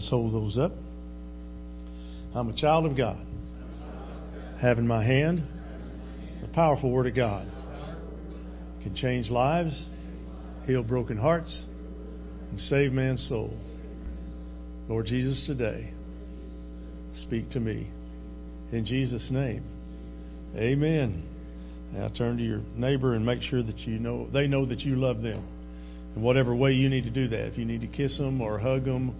let's hold those up. I'm a child of God, having my hand the powerful Word of God can change lives, heal broken hearts, and save man's soul. Lord Jesus, today, speak to me. In Jesus' name, amen. Now turn to your neighbor and make sure that you know they know that you love them. In whatever way you need to do that. If you need to kiss them or hug them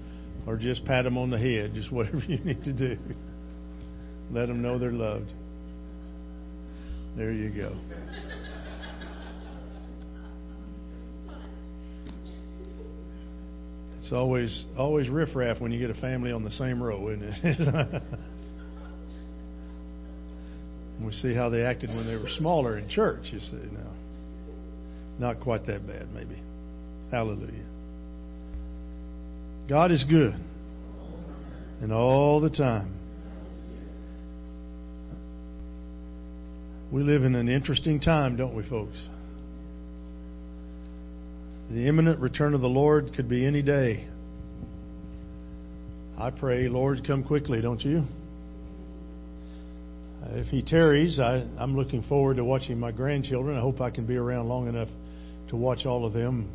or just pat them on the head, just whatever you need to do. Let them know they're loved. There you go. It's always always riffraff when you get a family on the same row, isn't it? we see how they acted when they were smaller in church. You see now, not quite that bad, maybe. Hallelujah. God is good, and all the time. We live in an interesting time, don't we, folks? The imminent return of the Lord could be any day. I pray, Lord, come quickly, don't you? If He tarries, I, I'm looking forward to watching my grandchildren. I hope I can be around long enough to watch all of them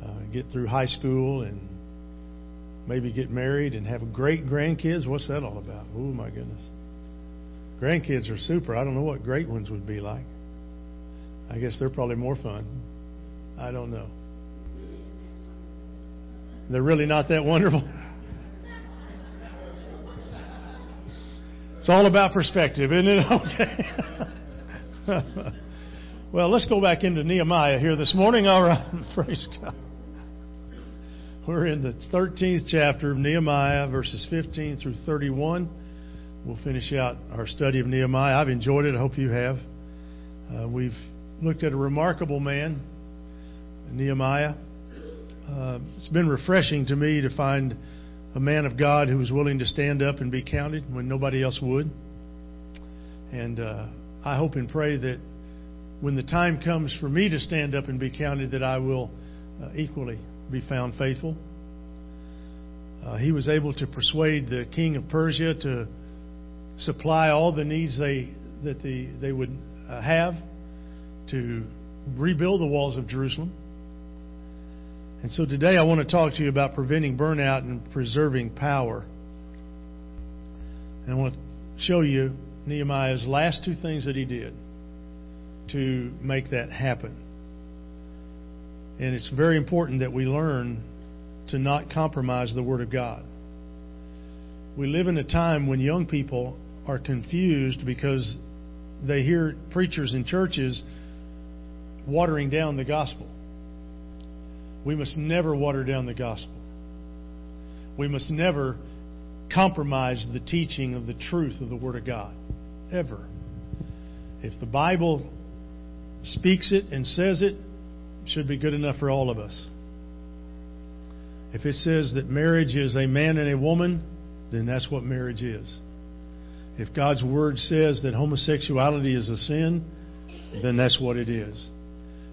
uh, get through high school and maybe get married and have great grandkids. What's that all about? Oh, my goodness. Grandkids are super. I don't know what great ones would be like. I guess they're probably more fun. I don't know. They're really not that wonderful. It's all about perspective, isn't it? Okay. well, let's go back into Nehemiah here this morning. All right. Praise God. We're in the 13th chapter of Nehemiah, verses 15 through 31. We'll finish out our study of Nehemiah. I've enjoyed it. I hope you have. Uh, we've looked at a remarkable man, Nehemiah. Uh, it's been refreshing to me to find a man of God who was willing to stand up and be counted when nobody else would. And uh, I hope and pray that when the time comes for me to stand up and be counted, that I will uh, equally be found faithful. Uh, he was able to persuade the king of Persia to supply all the needs they that the, they would uh, have to rebuild the walls of Jerusalem. And so today I want to talk to you about preventing burnout and preserving power. And I want to show you Nehemiah's last two things that he did to make that happen. And it's very important that we learn to not compromise the Word of God. We live in a time when young people are confused because they hear preachers in churches watering down the gospel. We must never water down the gospel. We must never compromise the teaching of the truth of the Word of God. Ever. If the Bible speaks it and says it, should be good enough for all of us. If it says that marriage is a man and a woman, then that's what marriage is. If God's Word says that homosexuality is a sin, then that's what it is.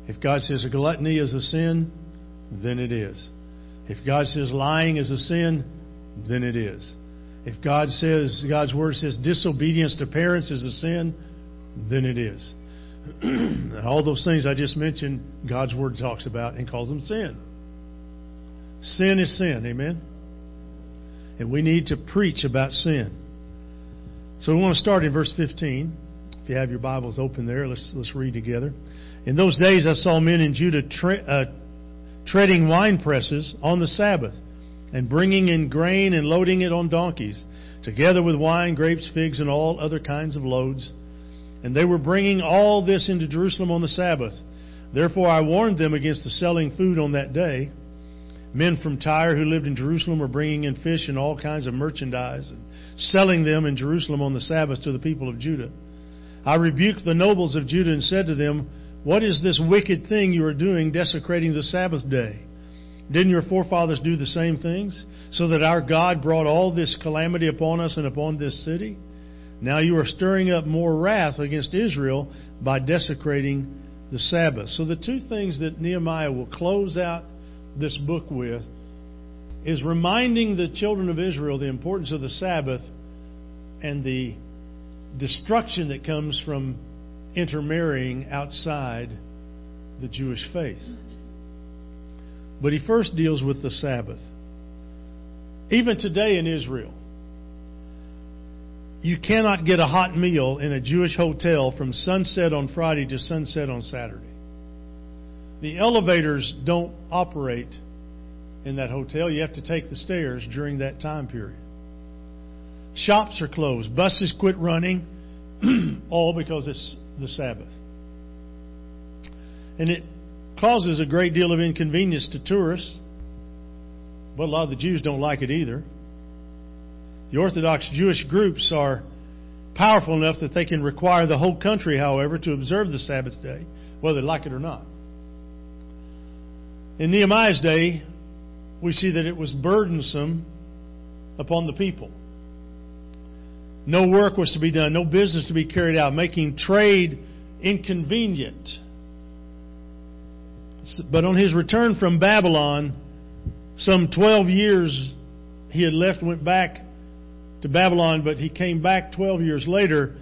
If God says gluttony is a sin, then it is. If God says lying is a sin, then it is. If God says, God's word says disobedience to parents is a sin, then it is. all those things I just mentioned, God's word talks about and calls them sin. Sin is sin, amen? And we need to preach about sin. So we want to start in verse 15. If you have your Bibles open there, let's, let's read together. In those days I saw men in Judah tre- uh, treading wine presses on the Sabbath, and bringing in grain and loading it on donkeys, together with wine, grapes, figs, and all other kinds of loads. And they were bringing all this into Jerusalem on the Sabbath. Therefore I warned them against the selling food on that day. Men from Tyre who lived in Jerusalem were bringing in fish and all kinds of merchandise and selling them in Jerusalem on the Sabbath to the people of Judah. I rebuked the nobles of Judah and said to them, what is this wicked thing you are doing, desecrating the Sabbath day? Didn't your forefathers do the same things? So that our God brought all this calamity upon us and upon this city? Now you are stirring up more wrath against Israel by desecrating the Sabbath. So the two things that Nehemiah will close out this book with is reminding the children of Israel the importance of the Sabbath and the destruction that comes from intermarrying outside the Jewish faith. But he first deals with the Sabbath. Even today in Israel, you cannot get a hot meal in a Jewish hotel from sunset on Friday to sunset on Saturday. The elevators don't operate in that hotel. You have to take the stairs during that time period. Shops are closed. Buses quit running, all because it's the Sabbath. And it causes a great deal of inconvenience to tourists, but a lot of the Jews don't like it either. The Orthodox Jewish groups are powerful enough that they can require the whole country, however, to observe the Sabbath day, whether they like it or not. In Nehemiah's day, we see that it was burdensome upon the people. No work was to be done, no business to be carried out, making trade inconvenient. But on his return from Babylon, some 12 years he had left, went back to Babylon, but he came back 12 years later.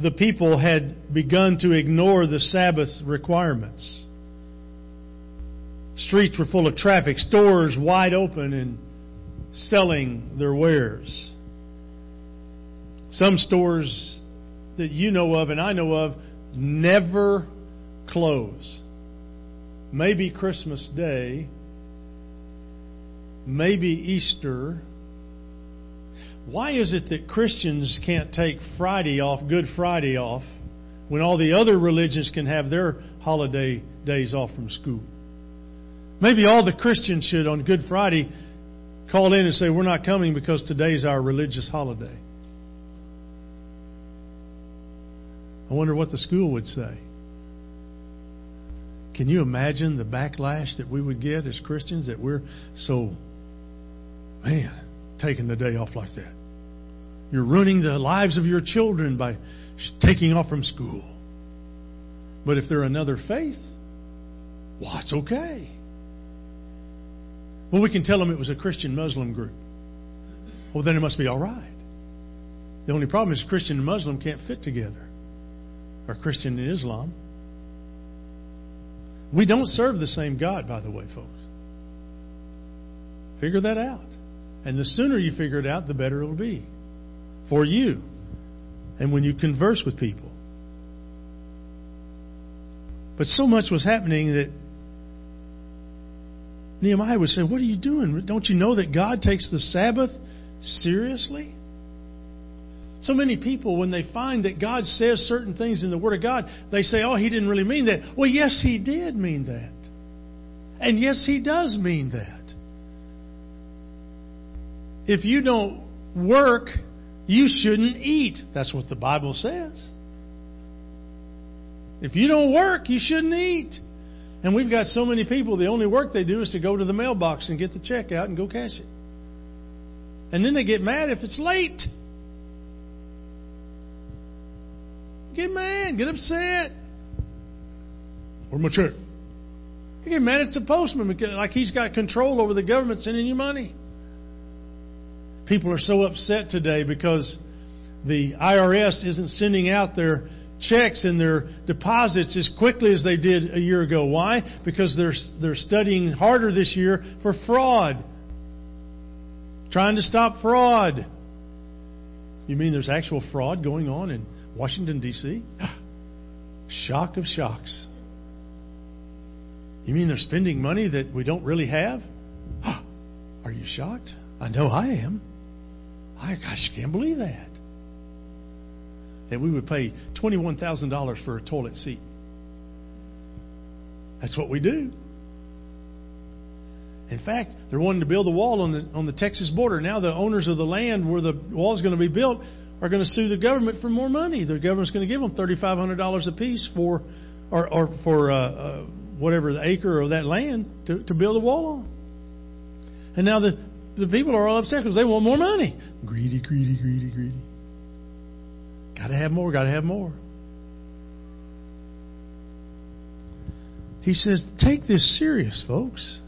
The people had begun to ignore the Sabbath requirements. Streets were full of traffic, stores wide open and selling their wares. Some stores that you know of and I know of never close. Maybe Christmas Day, maybe Easter. Why is it that Christians can't take Friday off, Good Friday off, when all the other religions can have their holiday days off from school? Maybe all the Christians should, on Good Friday, call in and say, We're not coming because today's our religious holiday. I wonder what the school would say. Can you imagine the backlash that we would get as Christians that we're so, man, taking the day off like that? You're ruining the lives of your children by taking off from school. But if they're another faith, well, it's okay. Well, we can tell them it was a Christian Muslim group. Well, then it must be all right. The only problem is Christian and Muslim can't fit together, or Christian and Islam. We don't serve the same God, by the way, folks. Figure that out. And the sooner you figure it out, the better it'll be for you and when you converse with people. But so much was happening that Nehemiah would say, What are you doing? Don't you know that God takes the Sabbath seriously? So many people, when they find that God says certain things in the Word of God, they say, Oh, He didn't really mean that. Well, yes, He did mean that. And yes, He does mean that. If you don't work, you shouldn't eat. That's what the Bible says. If you don't work, you shouldn't eat. And we've got so many people, the only work they do is to go to the mailbox and get the check out and go cash it. And then they get mad if it's late. Get mad, get upset. Where's my check? You get mad at the postman because, like he's got control over the government sending you money. People are so upset today because the IRS isn't sending out their checks and their deposits as quickly as they did a year ago. Why? Because they're, they're studying harder this year for fraud. Trying to stop fraud. You mean there's actual fraud going on in Washington, D.C.? Shock of shocks. You mean they're spending money that we don't really have? Are you shocked? I know I am. I gosh, can't believe that that we would pay $21,000 for a toilet seat. That's what we do. In fact, they're wanting to build a wall on the on the Texas border. Now the owners of the land where the wall is going to be built are going to sue the government for more money. The government's going to give them thirty five hundred dollars a piece for, or, or for uh, uh, whatever the acre of that land to, to build a wall on. And now the the people are all upset because they want more money. Greedy, greedy, greedy, greedy. Got to have more, got to have more. He says, take this serious, folks.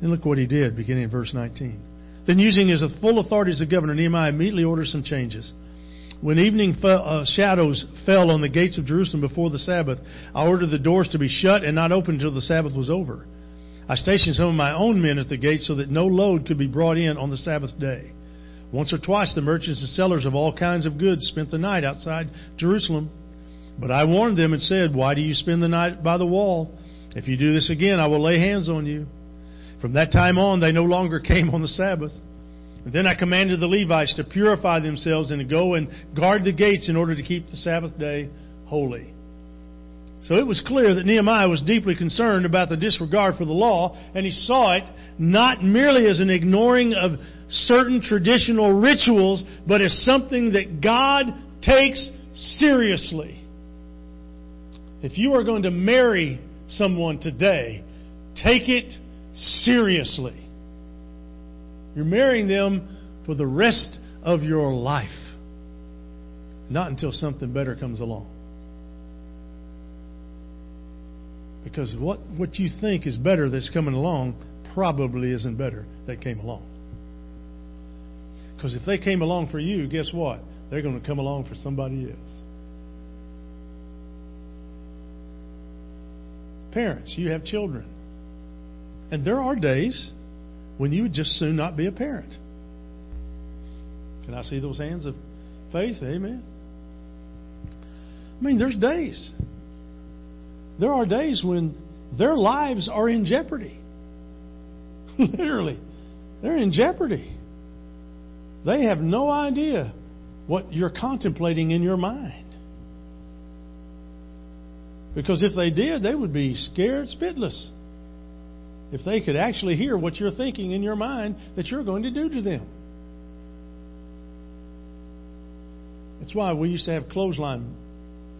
And look what he did, beginning in verse 19. Then, using his full authority as a governor, Nehemiah immediately ordered some changes. When evening uh, shadows fell on the gates of Jerusalem before the Sabbath, I ordered the doors to be shut and not opened until the Sabbath was over. I stationed some of my own men at the gates so that no load could be brought in on the Sabbath day. Once or twice, the merchants and sellers of all kinds of goods spent the night outside Jerusalem. But I warned them and said, Why do you spend the night by the wall? If you do this again, I will lay hands on you. From that time on, they no longer came on the Sabbath. And then I commanded the Levites to purify themselves and to go and guard the gates in order to keep the Sabbath day holy. So it was clear that Nehemiah was deeply concerned about the disregard for the law, and he saw it not merely as an ignoring of certain traditional rituals, but as something that God takes seriously. If you are going to marry someone today, take it seriously. You're marrying them for the rest of your life, not until something better comes along. Because what, what you think is better that's coming along probably isn't better that came along. Because if they came along for you, guess what? They're going to come along for somebody else. Parents, you have children. And there are days when you would just soon not be a parent. Can I see those hands of faith? Amen. I mean, there's days. There are days when their lives are in jeopardy. Literally, they're in jeopardy. They have no idea what you're contemplating in your mind. Because if they did, they would be scared spitless if they could actually hear what you're thinking in your mind that you're going to do to them. That's why we used to have clothesline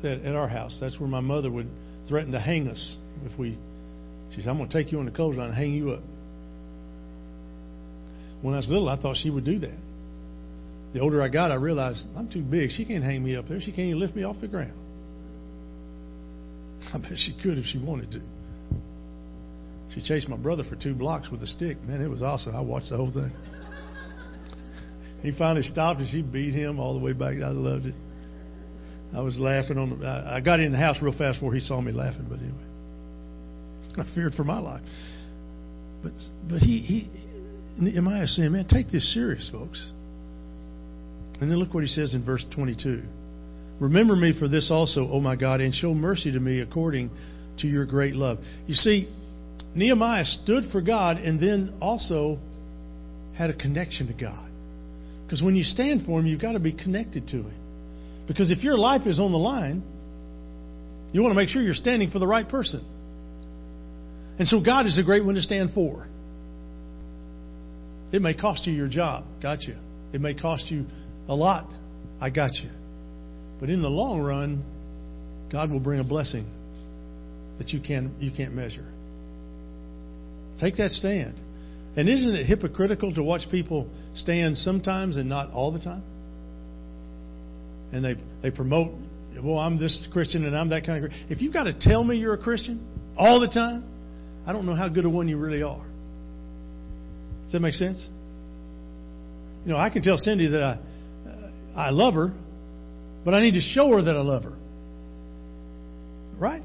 at, our house. That's where my mother would threaten to hang us if we. She said, "I'm going to take you on the clothesline and hang you up." When I was little, I thought she would do that. The older I got, I realized I'm too big. She can't hang me up there. She can't even lift me off the ground. I bet she could if she wanted to. She chased my brother for two blocks with a stick. Man, it was awesome. I watched the whole thing. he finally stopped and she beat him all the way back. I loved it. I was laughing on. I got in the house real fast before he saw me laughing, but anyway, I feared for my life. But but he he Nehemiah saying, man, take this serious, folks. And then look what he says in verse 22. Remember me for this also, O my God, and show mercy to me according to your great love. You see, Nehemiah stood for God and then also had a connection to God. Because when you stand for Him, you've got to be connected to Him. Because if your life is on the line, you want to make sure you're standing for the right person. And so God is a great one to stand for. It may cost you your job. Got you. It may cost you a lot. I got you. But in the long run, God will bring a blessing that you can you can't measure. Take that stand. And isn't it hypocritical to watch people stand sometimes and not all the time? And they they promote, well, I'm this Christian and I'm that kind of Christian. If you've got to tell me you're a Christian all the time, I don't know how good a one you really are. Does that make sense? You know, I can tell Cindy that I uh, I love her, but I need to show her that I love her. Right?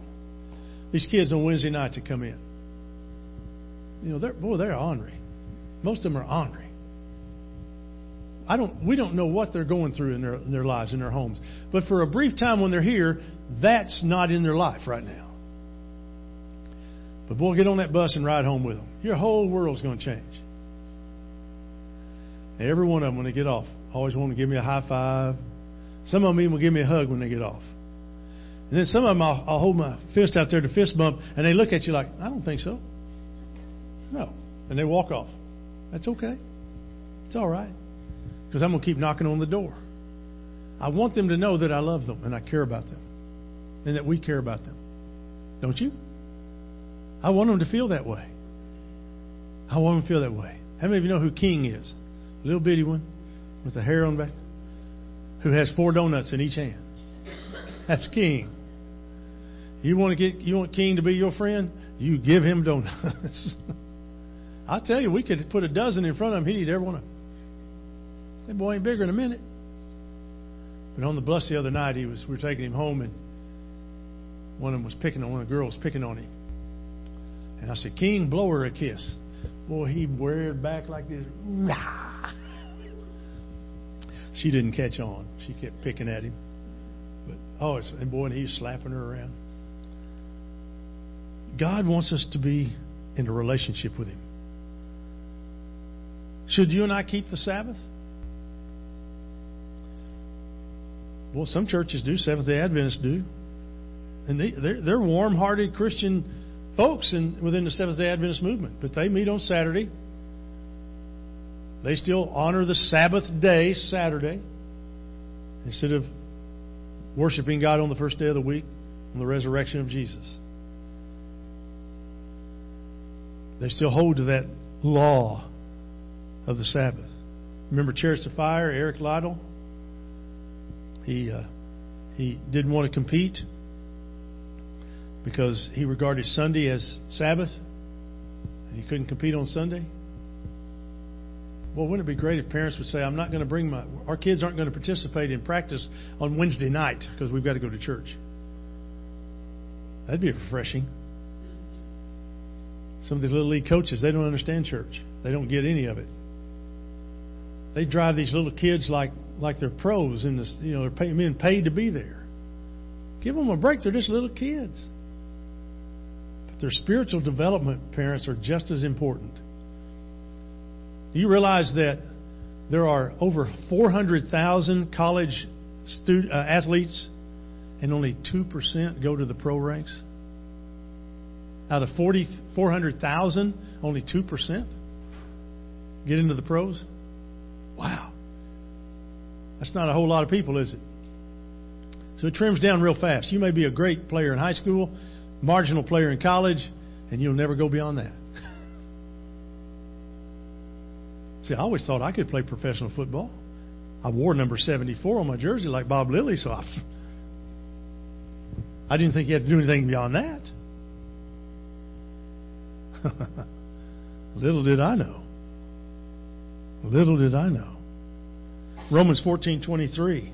These kids on Wednesday night to come in you know, they're, boy, they're ornery. Most of them are ornery. I don't, we don't know what they're going through in their, in their lives, in their homes. But for a brief time when they're here, that's not in their life right now. But boy, get on that bus and ride home with them. Your whole world's going to change. And every one of them, when they get off, always want to give me a high five. Some of them even will give me a hug when they get off. And then some of them, I'll, I'll hold my fist out there to fist bump, and they look at you like, I don't think so. No. And they walk off. That's okay. It's all right. Because I'm going to keep knocking on the door. I want them to know that I love them and I care about them and that we care about them. Don't you? I want them to feel that way. I want them to feel that way. How many of you know who King is? A little bitty one with the hair on the back who has four donuts in each hand. That's King. You want to get you want King to be your friend? You give him donuts. I tell you, we could put a dozen in front of him. He'd eat every one of them. That boy ain't bigger in a minute. But on the bus the other night, he was we were taking him home, and one of them was picking on one of the girls picking on him. And I said, King, blow her a kiss. Boy, he whirred back like this. She didn't catch on. She kept picking at him. But oh, it's, and boy, and he was slapping her around. God wants us to be in a relationship with Him. Should you and I keep the Sabbath? Well, some churches do. Seventh Day Adventists do, and they, they're, they're warm-hearted Christian folks in, within the Seventh Day Adventist movement. But they meet on Saturday. They still honor the Sabbath day, Saturday, instead of worshiping God on the first day of the week, on the resurrection of Jesus. They still hold to that law of the Sabbath. Remember Chariots of Fire, Eric Liddell? He, uh, he didn't want to compete because he regarded Sunday as Sabbath, and he couldn't compete on Sunday. Well, wouldn't it be great if parents would say, I'm not going to bring my, our kids aren't going to participate in practice on Wednesday night because we've got to go to church? That'd be refreshing. Some of these little league coaches, they don't understand church. They don't get any of it. They drive these little kids like like they're pros in this. You know, they're pay, being paid to be there. Give them a break. They're just little kids. But their spiritual development, parents, are just as important. Do you realize that there are over 400,000 college student, uh, athletes and only 2% go to the pro ranks? Out of 40, 400,000, only 2% get into the pros? Wow. That's not a whole lot of people, is it? So it trims down real fast. You may be a great player in high school, marginal player in college, and you'll never go beyond that. See, I always thought I could play professional football. I wore number 74 on my jersey like Bob Lilly, so I, I didn't think you had to do anything beyond that. Little did I know. Little did I know. Romans 14:23.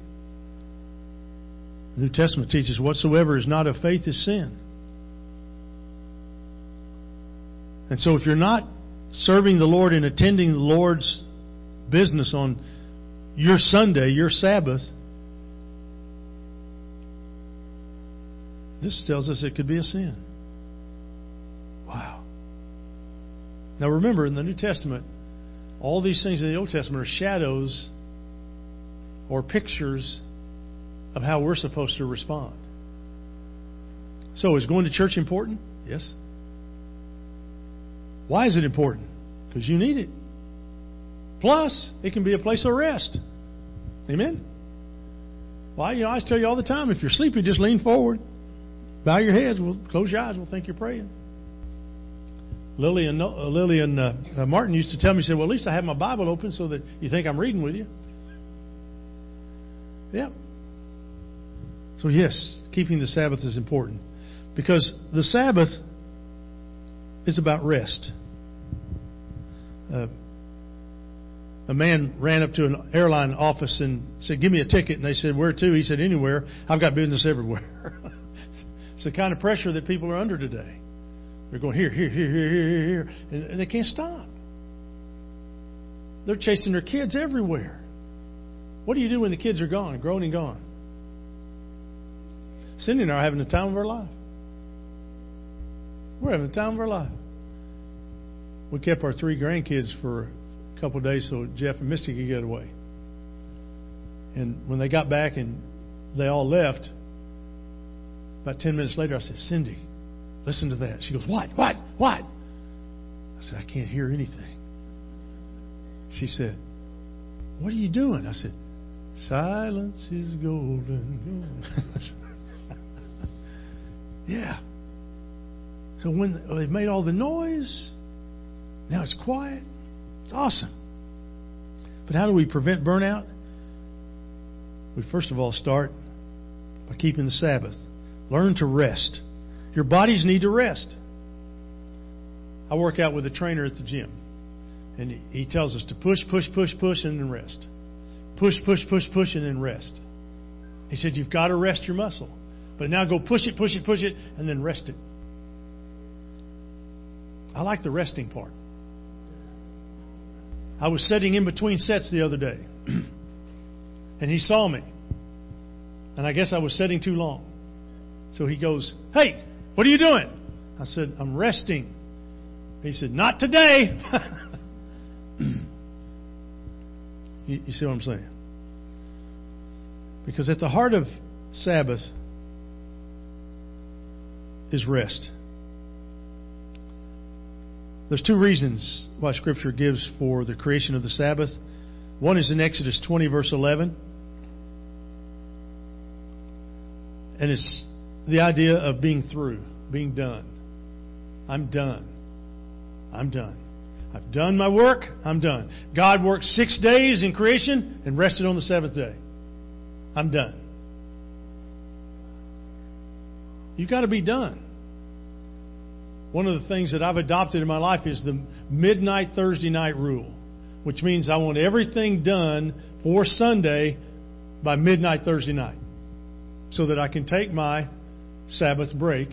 The New Testament teaches whatsoever is not of faith is sin. And so if you're not serving the Lord and attending the Lord's business on your Sunday, your Sabbath, this tells us it could be a sin. Wow. Now remember, in the New Testament, all these things in the Old Testament are shadows or pictures of how we're supposed to respond. So, is going to church important? Yes. Why is it important? Because you need it. Plus, it can be a place of rest. Amen? Well, you know, I always tell you all the time if you're sleepy, just lean forward, bow your heads, we'll, close your eyes, we'll think you're praying. Lillian, uh, Lillian uh, Martin used to tell me, she said, Well, at least I have my Bible open so that you think I'm reading with you. Yeah. So, yes, keeping the Sabbath is important because the Sabbath is about rest. Uh, a man ran up to an airline office and said, Give me a ticket. And they said, Where to? He said, Anywhere. I've got business everywhere. it's the kind of pressure that people are under today. They're going here, here, here, here, here, here, and they can't stop. They're chasing their kids everywhere. What do you do when the kids are gone, grown and gone? Cindy and I are having the time of our life. We're having the time of our life. We kept our three grandkids for a couple of days so Jeff and Misty could get away. And when they got back and they all left, about 10 minutes later, I said, Cindy, Listen to that. She goes, What? What? What? I said, I can't hear anything. She said, What are you doing? I said, Silence is golden. yeah. So when they've made all the noise, now it's quiet. It's awesome. But how do we prevent burnout? We first of all start by keeping the Sabbath. Learn to rest. Your bodies need to rest. I work out with a trainer at the gym. And he tells us to push, push, push, push, and then rest. Push, push, push, push, and then rest. He said, You've got to rest your muscle. But now go push it, push it, push it, and then rest it. I like the resting part. I was sitting in between sets the other day, and he saw me. And I guess I was sitting too long. So he goes, Hey, what are you doing? I said, I'm resting. He said, Not today. you, you see what I'm saying? Because at the heart of Sabbath is rest. There's two reasons why Scripture gives for the creation of the Sabbath. One is in Exodus 20, verse 11. And it's the idea of being through, being done. I'm done. I'm done. I've done my work. I'm done. God worked six days in creation and rested on the seventh day. I'm done. You've got to be done. One of the things that I've adopted in my life is the midnight Thursday night rule, which means I want everything done for Sunday by midnight Thursday night so that I can take my Sabbath break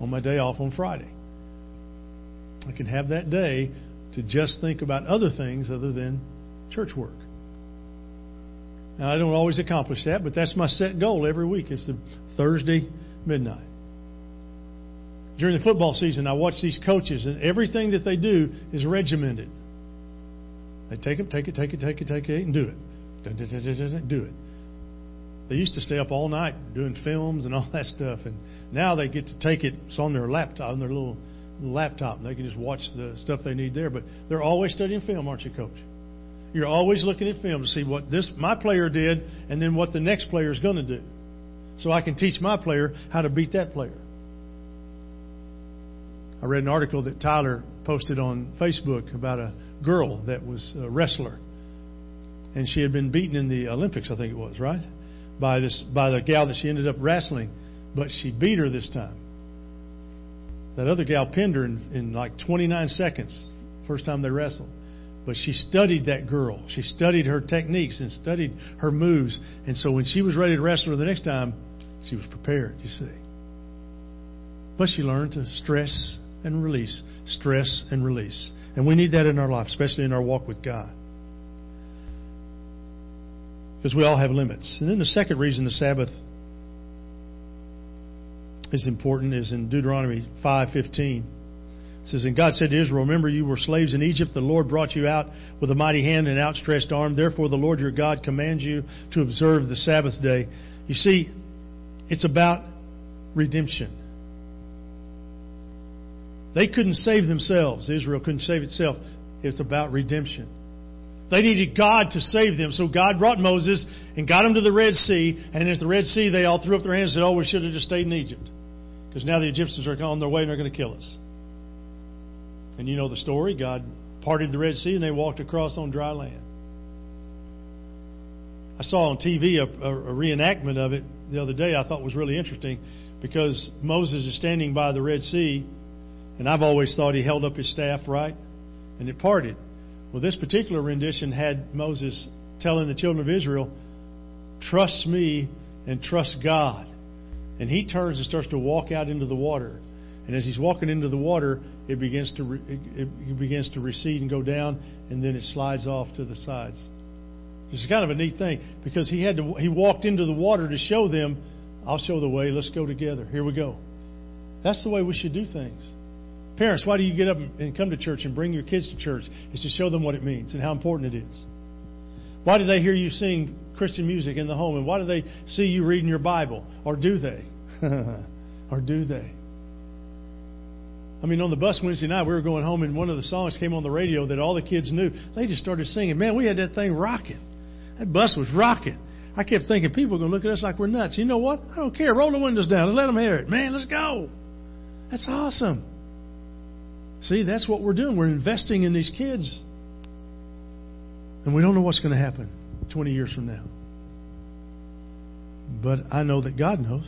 on my day off on Friday. I can have that day to just think about other things other than church work. Now, I don't always accomplish that, but that's my set goal every week. It's the Thursday midnight. During the football season, I watch these coaches, and everything that they do is regimented. They take it, take it, take it, take it, take it, and do it. Do it. They used to stay up all night doing films and all that stuff, and now they get to take it. It's on their laptop, on their little laptop. And they can just watch the stuff they need there. But they're always studying film, aren't you, Coach? You're always looking at film to see what this my player did, and then what the next player is going to do, so I can teach my player how to beat that player. I read an article that Tyler posted on Facebook about a girl that was a wrestler, and she had been beaten in the Olympics, I think it was, right, by this by the gal that she ended up wrestling, but she beat her this time. That other gal pinned her in, in like 29 seconds, first time they wrestled. But she studied that girl. She studied her techniques and studied her moves. And so when she was ready to wrestle her the next time, she was prepared, you see. But she learned to stress and release, stress and release. And we need that in our life, especially in our walk with God. Because we all have limits. And then the second reason the Sabbath is important is in Deuteronomy 5:15. It says, And God said to Israel, Remember, you were slaves in Egypt. The Lord brought you out with a mighty hand and outstretched arm. Therefore, the Lord your God commands you to observe the Sabbath day. You see, it's about redemption. They couldn't save themselves. Israel couldn't save itself. It's about redemption. They needed God to save them. So God brought Moses and got them to the Red Sea. And at the Red Sea, they all threw up their hands and said, Oh, we should have just stayed in Egypt. Because now the Egyptians are on their way and they're going to kill us. And you know the story. God parted the Red Sea and they walked across on dry land. I saw on TV a, a, a reenactment of it the other day I thought was really interesting because Moses is standing by the Red Sea, and I've always thought he held up his staff right, and it parted. Well, this particular rendition had Moses telling the children of Israel, Trust me and trust God. And he turns and starts to walk out into the water. And as he's walking into the water, it begins to re- it begins to recede and go down, and then it slides off to the sides. It's kind of a neat thing because he had to he walked into the water to show them, I'll show the way. Let's go together. Here we go. That's the way we should do things. Parents, why do you get up and come to church and bring your kids to church? It's to show them what it means and how important it is. Why do they hear you sing Christian music in the home? And why do they see you reading your Bible? Or do they? or do they? I mean, on the bus Wednesday night, we were going home, and one of the songs came on the radio that all the kids knew. They just started singing. Man, we had that thing rocking. That bus was rocking. I kept thinking people are going to look at us like we're nuts. You know what? I don't care. Roll the windows down and let them hear it. Man, let's go. That's awesome. See, that's what we're doing. We're investing in these kids. And we don't know what's going to happen 20 years from now. But I know that God knows.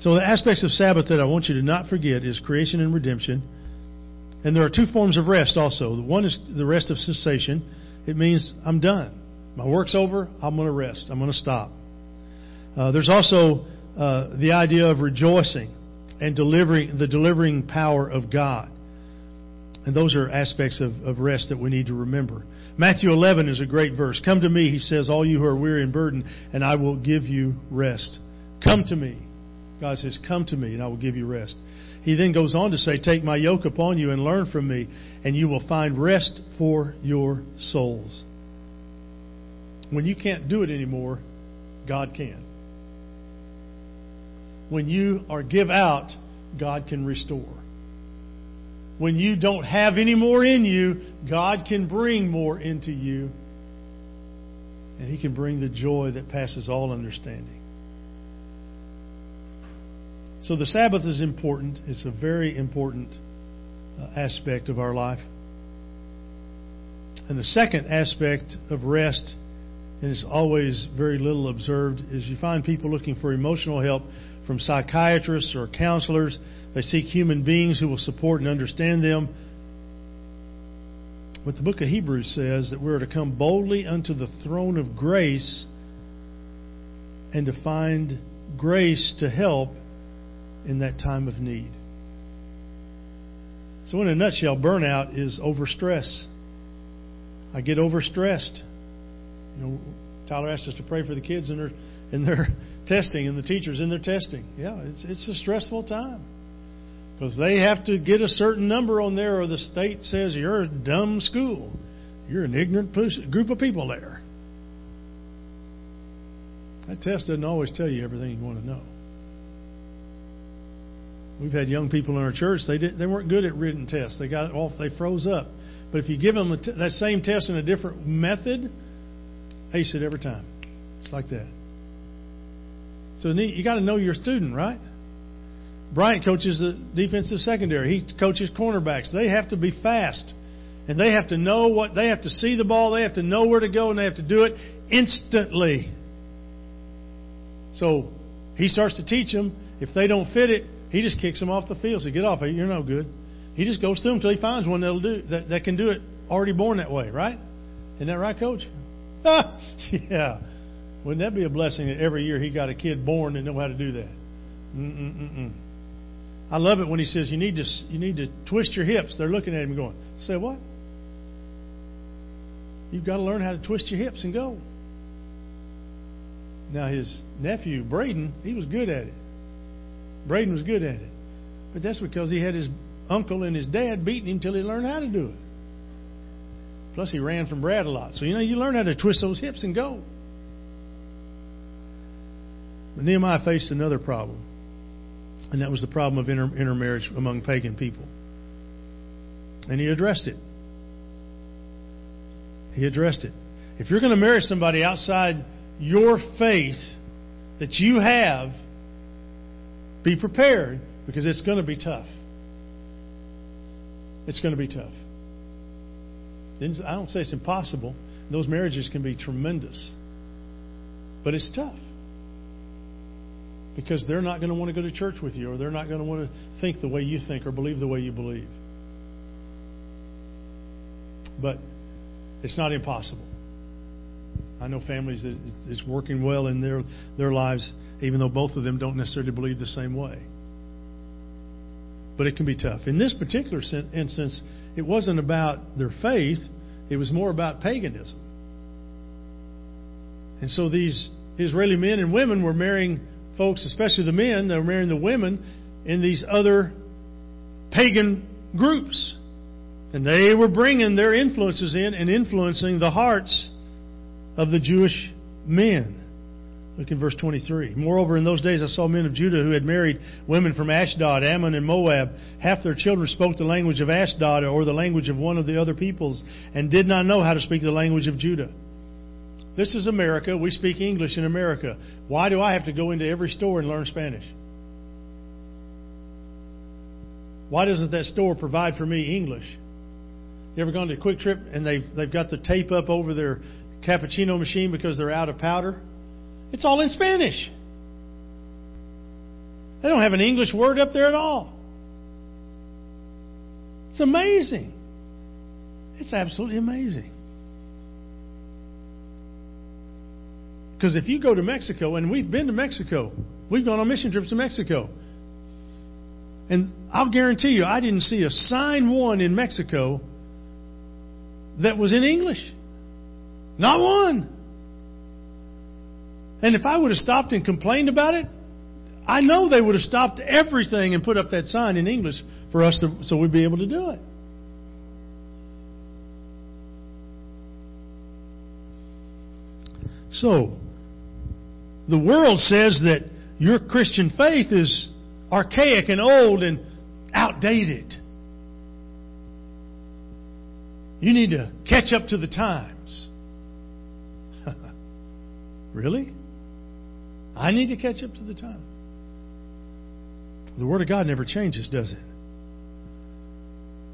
So the aspects of Sabbath that I want you to not forget is creation and redemption, And there are two forms of rest also. One is the rest of cessation. It means I'm done. My work's over. I'm going to rest. I'm going to stop. Uh, there's also uh, the idea of rejoicing and delivering the delivering power of God. And those are aspects of, of rest that we need to remember. Matthew 11 is a great verse. Come to me, he says, all you who are weary and burdened, and I will give you rest. Come to me. God says, Come to me, and I will give you rest. He then goes on to say, Take my yoke upon you and learn from me, and you will find rest for your souls. When you can't do it anymore, God can. When you are give out, God can restore. When you don't have any more in you, God can bring more into you. And He can bring the joy that passes all understanding. So the Sabbath is important. It's a very important uh, aspect of our life. And the second aspect of rest, and it's always very little observed, is you find people looking for emotional help from psychiatrists or counselors. They seek human beings who will support and understand them. But the book of Hebrews says that we're to come boldly unto the throne of grace and to find grace to help in that time of need. So, in a nutshell, burnout is overstress. I get overstressed. You know, Tyler asked us to pray for the kids in their in their testing and the teachers in their testing. Yeah, it's it's a stressful time because they have to get a certain number on there, or the state says you're a dumb school, you're an ignorant group of people there. That test doesn't always tell you everything you want to know. We've had young people in our church. They didn't, they weren't good at written tests. They got off. They froze up. But if you give them that same test in a different method, ace it every time. It's like that. So you got to know your student, right? Bryant coaches the defensive secondary. He coaches cornerbacks. They have to be fast, and they have to know what they have to see the ball. They have to know where to go, and they have to do it instantly. So he starts to teach them. If they don't fit it, he just kicks them off the field. So get off. You're no good. He just goes through them until he finds one that'll do that, that can do it. Already born that way, right? Isn't that right, Coach? yeah. Wouldn't that be a blessing that every year he got a kid born that know how to do that? Mm-mm-mm-mm. I love it when he says you need to you need to twist your hips. They're looking at him going, "Say what?" You've got to learn how to twist your hips and go. Now his nephew Braden, he was good at it. Braden was good at it. But that's because he had his uncle and his dad beating him till he learned how to do it. Plus, he ran from Brad a lot. So, you know, you learn how to twist those hips and go. But Nehemiah faced another problem, and that was the problem of inter- intermarriage among pagan people. And he addressed it. He addressed it. If you're going to marry somebody outside your faith that you have, be prepared because it's going to be tough. It's going to be tough. I don't say it's impossible. Those marriages can be tremendous. But it's tough. Because they're not going to want to go to church with you, or they're not going to want to think the way you think or believe the way you believe. But it's not impossible. I know families that it's working well in their their lives even though both of them don't necessarily believe the same way. But it can be tough. In this particular instance, it wasn't about their faith, it was more about paganism. And so these Israeli men and women were marrying folks, especially the men, they were marrying the women in these other pagan groups. And they were bringing their influences in and influencing the hearts of the Jewish men. Look in verse 23. Moreover, in those days I saw men of Judah who had married women from Ashdod, Ammon, and Moab. Half their children spoke the language of Ashdod or the language of one of the other peoples and did not know how to speak the language of Judah. This is America. We speak English in America. Why do I have to go into every store and learn Spanish? Why doesn't that store provide for me English? You ever gone to a QuikTrip and they've, they've got the tape up over their cappuccino machine because they're out of powder? It's all in Spanish. They don't have an English word up there at all. It's amazing. It's absolutely amazing. Because if you go to Mexico, and we've been to Mexico, we've gone on mission trips to Mexico. And I'll guarantee you, I didn't see a sign one in Mexico that was in English. Not one. And if I would have stopped and complained about it, I know they would have stopped everything and put up that sign in English for us to, so we'd be able to do it. So, the world says that your Christian faith is archaic and old and outdated. You need to catch up to the times. really? I need to catch up to the time. The Word of God never changes, does it?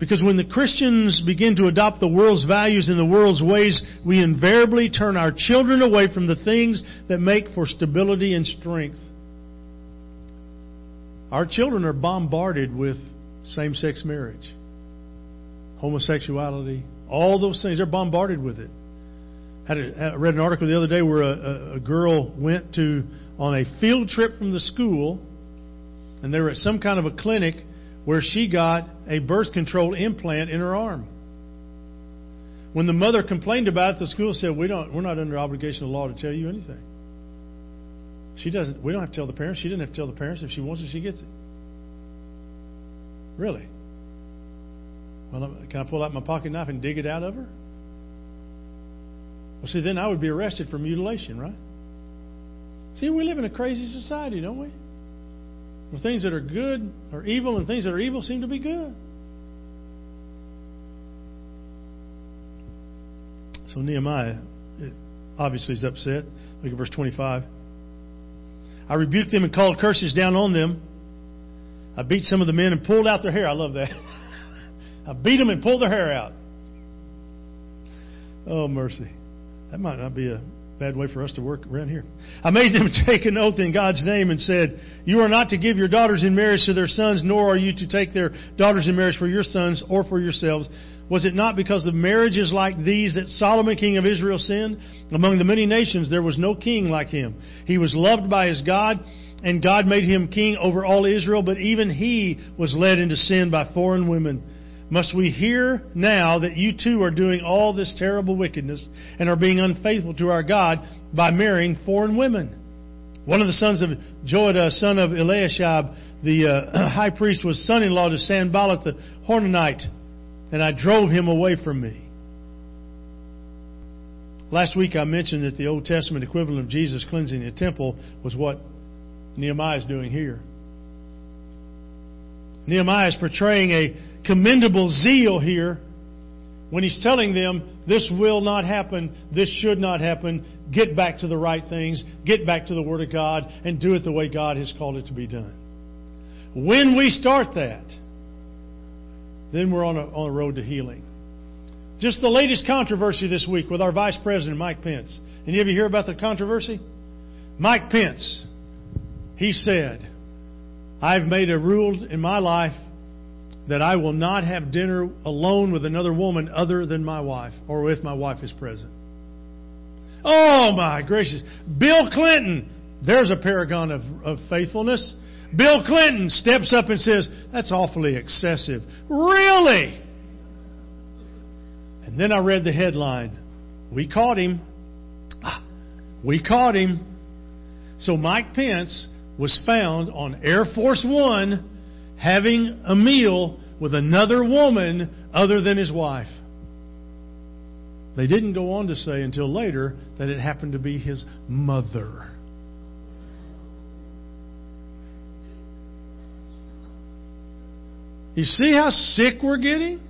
Because when the Christians begin to adopt the world's values and the world's ways, we invariably turn our children away from the things that make for stability and strength. Our children are bombarded with same sex marriage, homosexuality, all those things. They're bombarded with it. I read an article the other day where a, a girl went to on a field trip from the school, and they were at some kind of a clinic where she got a birth control implant in her arm. When the mother complained about it, the school said, "We don't. We're not under obligation of law to tell you anything." She doesn't. We don't have to tell the parents. She didn't have to tell the parents. If she wants it, she gets it. Really? Well, can I pull out my pocket knife and dig it out of her? Well, see, then I would be arrested for mutilation, right? See, we live in a crazy society, don't we? Where things that are good are evil and things that are evil seem to be good. So Nehemiah obviously is upset. Look at verse 25. I rebuked them and called curses down on them. I beat some of the men and pulled out their hair. I love that. I beat them and pulled their hair out. Oh, mercy. That might not be a bad way for us to work around here. I made them take an oath in God's name and said, You are not to give your daughters in marriage to their sons, nor are you to take their daughters in marriage for your sons or for yourselves. Was it not because of marriages like these that Solomon, king of Israel, sinned? Among the many nations, there was no king like him. He was loved by his God, and God made him king over all Israel, but even he was led into sin by foreign women. Must we hear now that you too are doing all this terrible wickedness and are being unfaithful to our God by marrying foreign women? One of the sons of Joiada, son of Eliashib, the uh, high priest, was son-in-law to Sanballat the Horonite, and I drove him away from me. Last week I mentioned that the Old Testament equivalent of Jesus cleansing the temple was what Nehemiah is doing here. Nehemiah is portraying a commendable zeal here when he's telling them this will not happen, this should not happen, get back to the right things, get back to the Word of God, and do it the way God has called it to be done. When we start that, then we're on a, on a road to healing. Just the latest controversy this week with our Vice President, Mike Pence. Any of you hear about the controversy? Mike Pence, he said, I've made a rule in my life that I will not have dinner alone with another woman other than my wife or if my wife is present. Oh my gracious. Bill Clinton, there's a paragon of, of faithfulness. Bill Clinton steps up and says, That's awfully excessive. Really? And then I read the headline We caught him. Ah, we caught him. So Mike Pence was found on Air Force One having a meal with another woman other than his wife. They didn't go on to say until later that it happened to be his mother. You see how sick we're getting?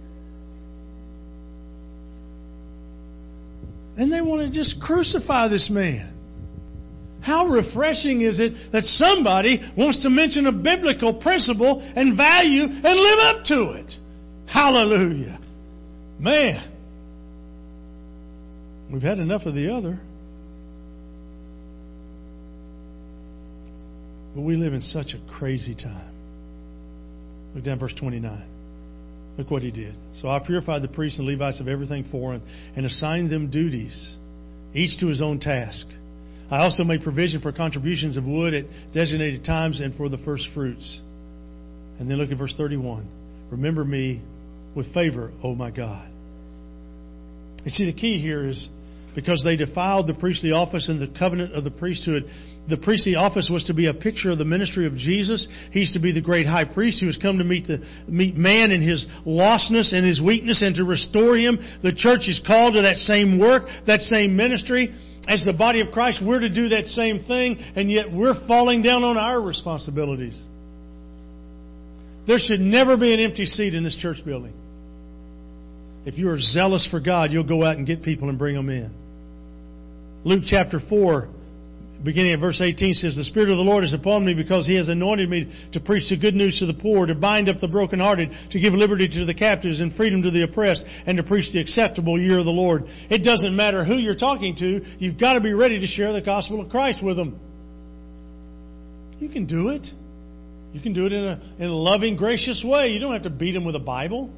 And they want to just crucify this man. How refreshing is it that somebody wants to mention a biblical principle and value and live up to it? Hallelujah. Man, we've had enough of the other. But we live in such a crazy time. Look down verse 29. Look what he did. So I purified the priests and Levites of everything foreign and assigned them duties, each to his own task. I also made provision for contributions of wood at designated times and for the first fruits. And then look at verse 31. Remember me with favor, O my God. You see, the key here is because they defiled the priestly office and the covenant of the priesthood. The priestly office was to be a picture of the ministry of Jesus. He's to be the great high priest who has come to meet the meet man in his lostness and his weakness and to restore him. The church is called to that same work, that same ministry. As the body of Christ, we're to do that same thing, and yet we're falling down on our responsibilities. There should never be an empty seat in this church building. If you are zealous for God, you'll go out and get people and bring them in. Luke chapter 4, beginning at verse 18 says, The Spirit of the Lord is upon me because He has anointed me to preach the good news to the poor, to bind up the brokenhearted, to give liberty to the captives and freedom to the oppressed, and to preach the acceptable year of the Lord. It doesn't matter who you're talking to, you've got to be ready to share the gospel of Christ with them. You can do it. You can do it in a, in a loving, gracious way. You don't have to beat them with a Bible.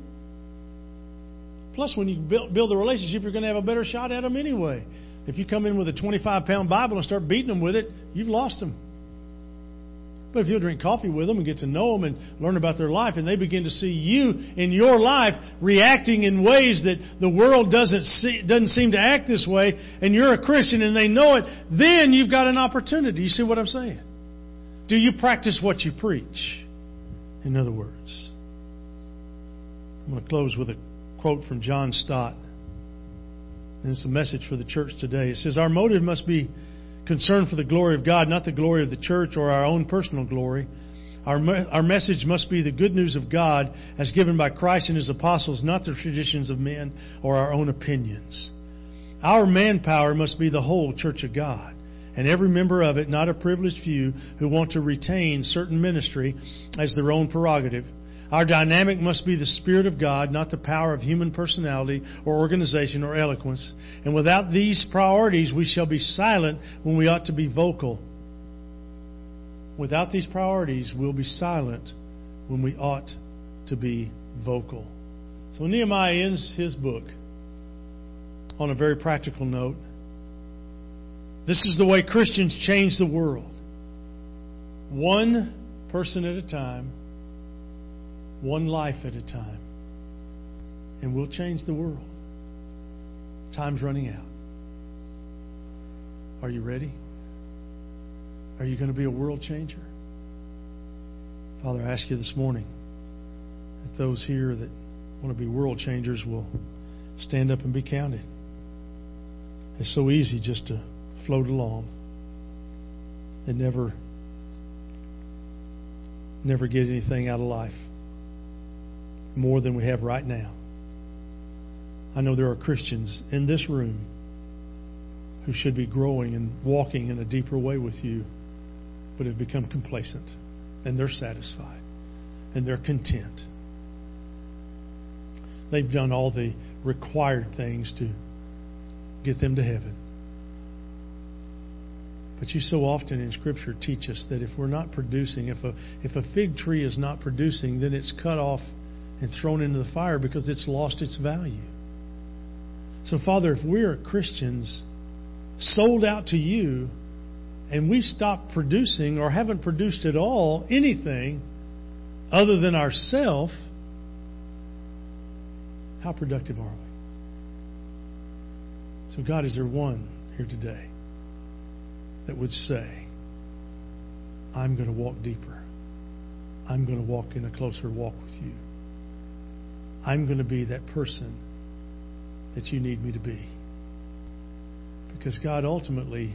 Plus, when you build, build the relationship, you're going to have a better shot at them anyway. If you come in with a 25 pound Bible and start beating them with it, you've lost them. But if you'll drink coffee with them and get to know them and learn about their life, and they begin to see you in your life reacting in ways that the world doesn't see, doesn't seem to act this way, and you're a Christian and they know it, then you've got an opportunity. You see what I'm saying? Do you practice what you preach? In other words, I'm going to close with a quote from John Stott. And it's a message for the church today. It says, Our motive must be concern for the glory of God, not the glory of the church or our own personal glory. Our, our message must be the good news of God as given by Christ and His apostles, not the traditions of men or our own opinions. Our manpower must be the whole church of God, and every member of it, not a privileged few who want to retain certain ministry as their own prerogative. Our dynamic must be the Spirit of God, not the power of human personality or organization or eloquence. And without these priorities, we shall be silent when we ought to be vocal. Without these priorities, we'll be silent when we ought to be vocal. So Nehemiah ends his book on a very practical note. This is the way Christians change the world. One person at a time one life at a time. And we'll change the world. Time's running out. Are you ready? Are you going to be a world changer? Father, I ask you this morning that those here that want to be world changers will stand up and be counted. It's so easy just to float along and never never get anything out of life more than we have right now. I know there are Christians in this room who should be growing and walking in a deeper way with you, but have become complacent and they're satisfied and they're content. They've done all the required things to get them to heaven. But you so often in Scripture teach us that if we're not producing, if a, if a fig tree is not producing, then it's cut off and thrown into the fire because it's lost its value. So, Father, if we're Christians sold out to you and we stop producing or haven't produced at all anything other than ourself, how productive are we? So, God, is there one here today that would say, I'm going to walk deeper? I'm going to walk in a closer walk with you? I'm going to be that person that you need me to be. Because God ultimately,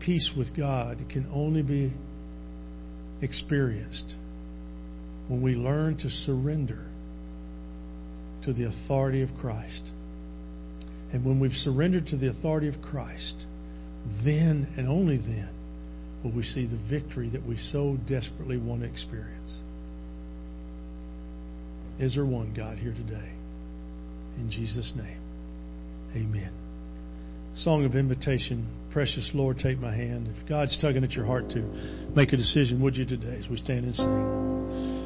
peace with God can only be experienced when we learn to surrender to the authority of Christ. And when we've surrendered to the authority of Christ, then and only then will we see the victory that we so desperately want to experience. Is there one God here today? In Jesus' name, amen. Song of invitation. Precious Lord, take my hand. If God's tugging at your heart to make a decision, would you today as we stand and sing?